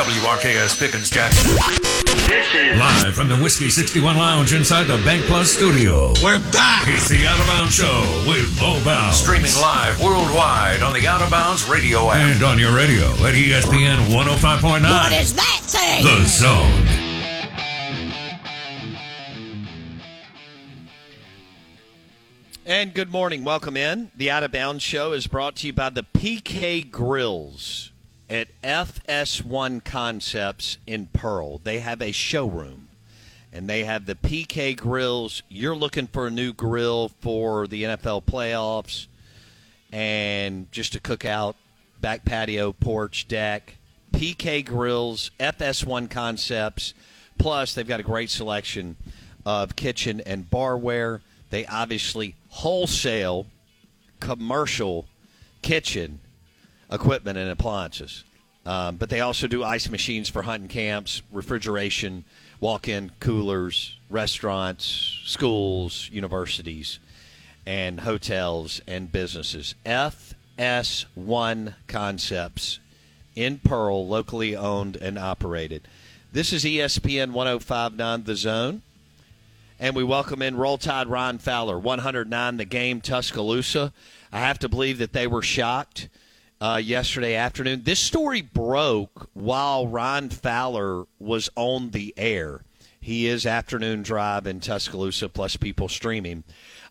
WRKS Pickens Jackson. Live from the Whiskey 61 Lounge inside the Bank Plus studio. We're back. It's the Out of Bounds Show with Bo Bounds. Streaming live worldwide on the Out of Bounds radio app. And on your radio at ESPN 105.9. What is that thing? The Zone. And good morning. Welcome in. The Out of Bounds Show is brought to you by the PK Grills at FS1 Concepts in Pearl. They have a showroom and they have the PK Grills. You're looking for a new grill for the NFL playoffs and just to cook out, back patio, porch, deck. PK Grills, FS1 Concepts. Plus, they've got a great selection of kitchen and barware. They obviously wholesale commercial kitchen equipment and appliances. Um, but they also do ice machines for hunting camps, refrigeration, walk in coolers, restaurants, schools, universities, and hotels and businesses. FS1 Concepts in Pearl, locally owned and operated. This is ESPN 1059 The Zone. And we welcome in Roll Tide Ryan Fowler, 109 the game, Tuscaloosa. I have to believe that they were shocked uh, yesterday afternoon. This story broke while Ryan Fowler was on the air. He is afternoon drive in Tuscaloosa, plus people streaming.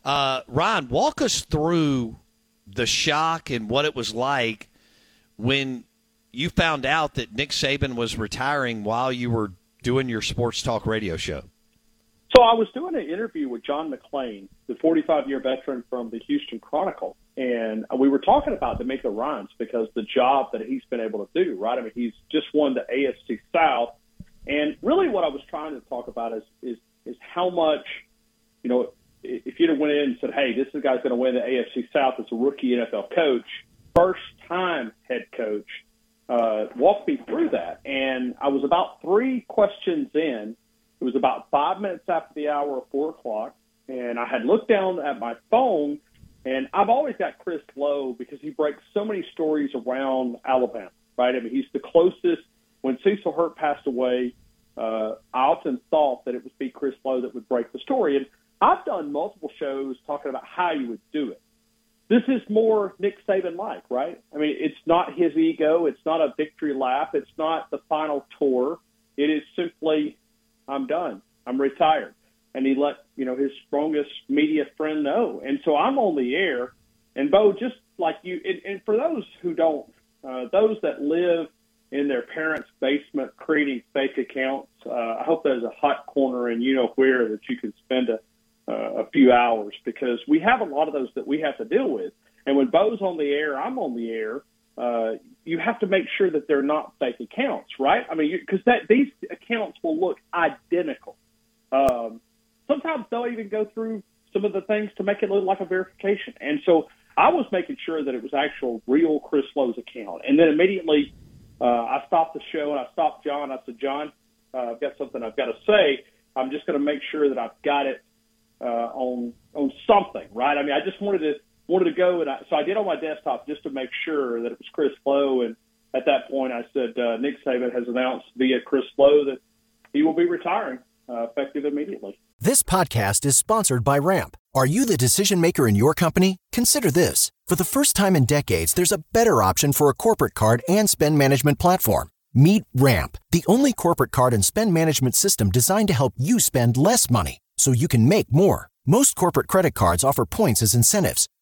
Uh, Ryan, walk us through the shock and what it was like when you found out that Nick Saban was retiring while you were doing your sports talk radio show. So I was doing an interview with John McClain, the 45-year veteran from the Houston Chronicle, and we were talking about DeMeco Ryans because the job that he's been able to do, right? I mean, he's just won the AFC South, and really what I was trying to talk about is is is how much, you know, if you'd have went in and said, "Hey, this is guy's going to win the AFC South as a rookie NFL coach, first time head coach," uh, walk me through that, and I was about three questions in. It was about five minutes after the hour of four o'clock, and I had looked down at my phone, and I've always got Chris Low because he breaks so many stories around Alabama, right? I mean, he's the closest. When Cecil Hurt passed away, uh, I often thought that it would be Chris Low that would break the story, and I've done multiple shows talking about how you would do it. This is more Nick Saban like, right? I mean, it's not his ego. It's not a victory lap. It's not the final tour. It is simply I'm done. I'm retired. And he let, you know, his strongest media friend know. And so I'm on the air. And Bo, just like you, and, and for those who don't, uh, those that live in their parents' basement creating fake accounts, uh, I hope there's a hot corner and you know where that you can spend a, uh, a few hours because we have a lot of those that we have to deal with. And when Bo's on the air, I'm on the air. You have to make sure that they're not fake accounts, right? I mean, because that these accounts will look identical. Um, sometimes they'll even go through some of the things to make it look like a verification. And so I was making sure that it was actual real Chris Low's account. And then immediately uh, I stopped the show and I stopped John. I said, John, uh, I've got something I've got to say. I'm just going to make sure that I've got it uh, on on something, right? I mean, I just wanted to wanted to go, and I, so I did on my desktop just to make sure that it was Chris Low. And at that point, I said uh, Nick Saban has announced via Chris Low that he will be retiring uh, effective immediately. This podcast is sponsored by Ramp. Are you the decision maker in your company? Consider this: for the first time in decades, there's a better option for a corporate card and spend management platform. Meet Ramp, the only corporate card and spend management system designed to help you spend less money so you can make more. Most corporate credit cards offer points as incentives,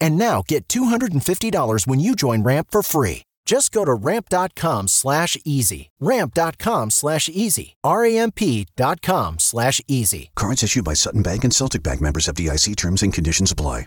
And now get $250 when you join Ramp for free. Just go to ramp.com slash easy. Ramp.com slash easy. R-A-M-P.com slash easy. Cards issued by Sutton Bank and Celtic Bank members of DIC terms and conditions apply.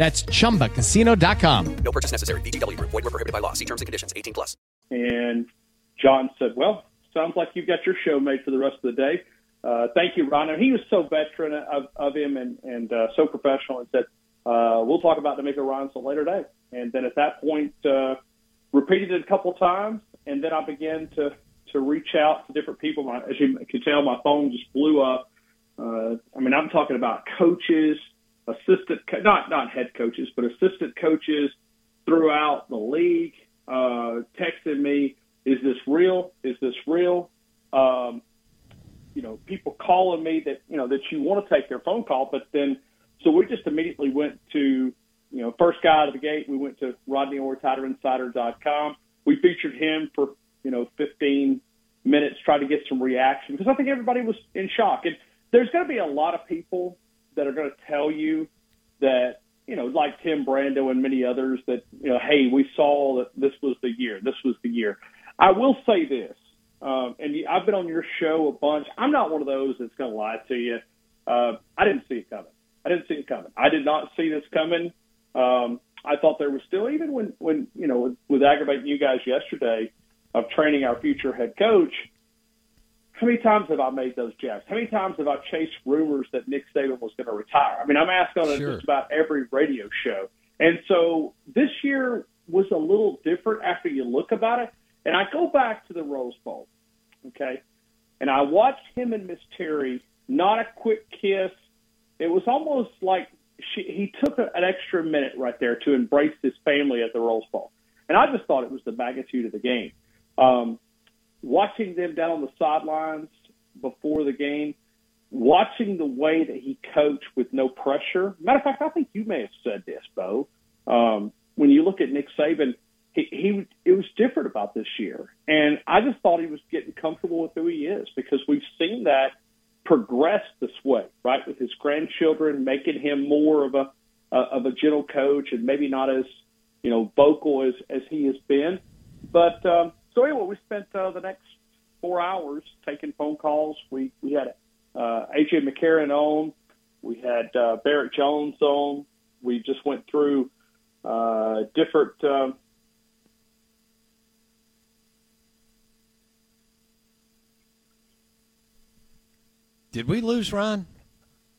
That's chumbacasino.com. No purchase necessary. VGW Group. Void were prohibited by law. See terms and conditions. 18 plus. And John said, "Well, sounds like you've got your show made for the rest of the day. Uh, thank you, Ryan." And he was so veteran of, of him and and uh, so professional, and said, uh, "We'll talk about DeMeco Ryan's a later day." And then at that point, uh, repeated it a couple times, and then I began to to reach out to different people. My, as you can tell, my phone just blew up. Uh, I mean, I'm talking about coaches, assistant, not not head coaches, but assistant coaches throughout the league uh, texted me, "Is this real? Is this real?" Um, you know, people calling me that you know that you want to take their phone call, but then so we just immediately went to you know first guy out of the gate. We went to Rodney Orr, TiderInsider.com. We featured him for you know 15 minutes, tried to get some reaction because I think everybody was in shock. And there's going to be a lot of people that are going to tell you that you know, like Tim Brando and many others, that you know, hey, we saw that this was the year. This was the year. I will say this, um, and I've been on your show a bunch. I'm not one of those that's going to lie to you. Uh, I didn't see it coming. I didn't see it coming. I did not see this coming. Um, I thought there was still, even when, when you know, with, with aggravating you guys yesterday of training our future head coach. How many times have I made those jabs? How many times have I chased rumors that Nick Saban was going to retire? I mean, I'm asked on Sure. just about every radio show. And so this year was a little different after you look about it. And I go back to the Rose Bowl, okay? And I watched him and Miss Terry, not a quick kiss. It was almost like she, he took a, an extra minute right there to embrace his family at the Rose Bowl. And I just thought it was the magnitude of the game. Um, watching them down on the sidelines before the game, watching the way that he coached with no pressure. Matter of fact, I think you may have said this, Bo. Um, when you look at Nick Saban, he, he it was different about this year, and I just thought he was getting comfortable with who he is because we've seen that progress this way, right? With his grandchildren, making him more of a uh, of a gentle coach, and maybe not as you know vocal as as he has been. But um, so anyway, we spent uh, the next four hours taking phone calls. We we had uh, AJ McCarron on, we had uh, Barrett Jones on. We just went through uh, different. Um, Did we lose Ryan?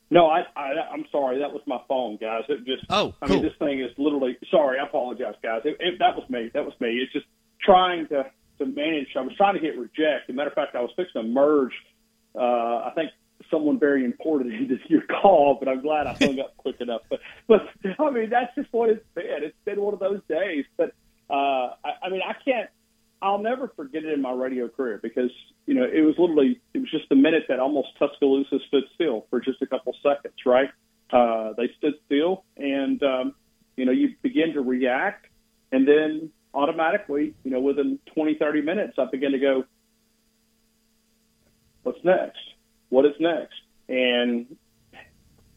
no, I, I I'm sorry, that was my phone, guys. It just Oh, I mean, this thing is literally. Sorry, I apologize, guys. It, it, that was me. That was me. It's just trying to to manage. I was trying to hit reject. As a matter of fact, I was fixing to merge. Uh, I think someone very important into your call, but I'm glad I hung up quick enough. But but I mean, that's just what it's been. It's been one of those days. But uh, I, I mean, I can't. I'll never forget it in my radio career because you know it was literally it was just a minute that almost Tuscaloosa stood still for just a couple seconds, right? Uh, they stood still, and um, you know you begin to react, and then automatically, you know, within 20, 30 minutes, I begin to go, what's next? What is next? And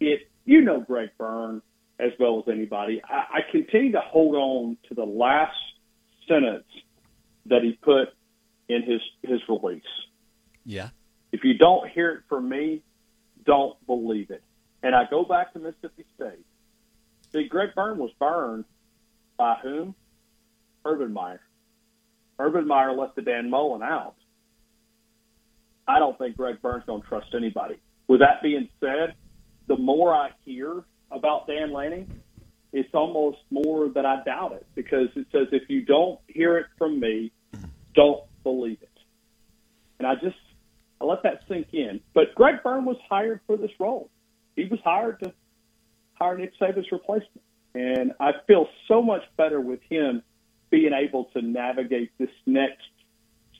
it, you know, Greg Byrne as well as anybody. I, I continue to hold on to the last sentence that he put in his his release. Yeah. If you don't hear it from me, don't believe it. And I go back to Mississippi State. See, Greg Byrne was burned by whom? Urban Meyer. Urban Meyer left the Dan Mullen out. I don't think Greg Byrne's going to trust anybody. With that being said, the more I hear about Dan Lanning, it's almost more that I doubt it because it says if you don't hear it from me, don't believe it. And I just I let that sink in. But Greg Byrne was hired for this role. He was hired to hire Nick Saban's replacement. And I feel so much better with him being able to navigate this next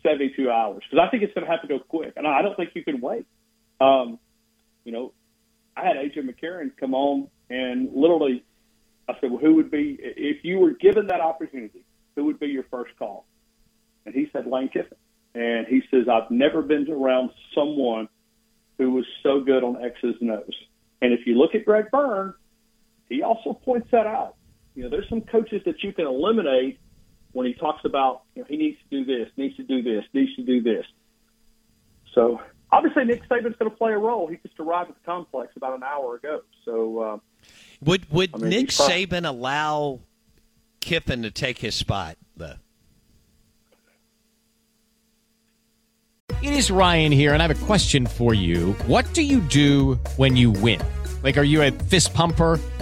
72 hours because I think it's going to have to go quick, and I don't think you can wait. Um, you know, I had AJ McCarron come on and literally, I said, "Well, who would be if you were given that opportunity? Who would be your first call?" And he said Lane Kiffin, and he says, "I've never been around someone who was so good on X's and O's." And if you look at Greg Byrne, he also points that out. You know, there's some coaches that you can eliminate when he talks about you know, he needs to do this, needs to do this, needs to do this. So obviously Nick Saban's going to play a role. He just arrived at the complex about an hour ago. So uh, would would I mean, Nick probably- Saban allow Kiffin to take his spot though? It is Ryan here, and I have a question for you. What do you do when you win? Like, are you a fist pumper?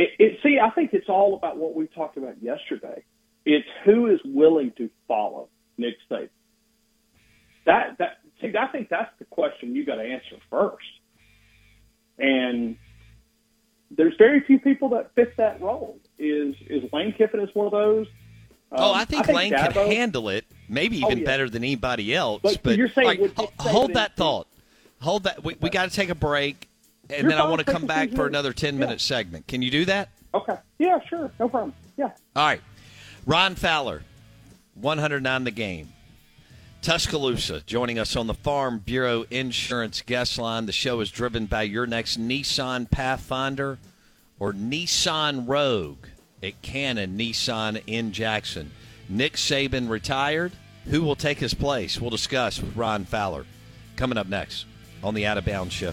It, it, see, I think it's all about what we talked about yesterday. It's who is willing to follow Nick Saban. That that see, I think that's the question you got to answer first. And there's very few people that fit that role. Is is Lane Kiffin is one of those? oh, Um, I think, Lane Dabo- can handle it, maybe Oh, even yeah. better than anybody else. But But, you're saying all right, would ho- Nick Saban hold that thought. Hold that. We, we got to take a break, and You're then I want to come back for another ten minute segment. Can you do that? Okay. Yeah, sure. No problem. Yeah. All right. Ryan Fowler, 109 the game. Tuscaloosa joining us on the Farm Bureau Insurance guest line. The show is driven by your next Nissan Pathfinder or Nissan Rogue at Cannon Nissan in Jackson. Nick Saban retired. Who will take his place? We'll discuss with Ryan Fowler coming up next on the Out of Bounds Show.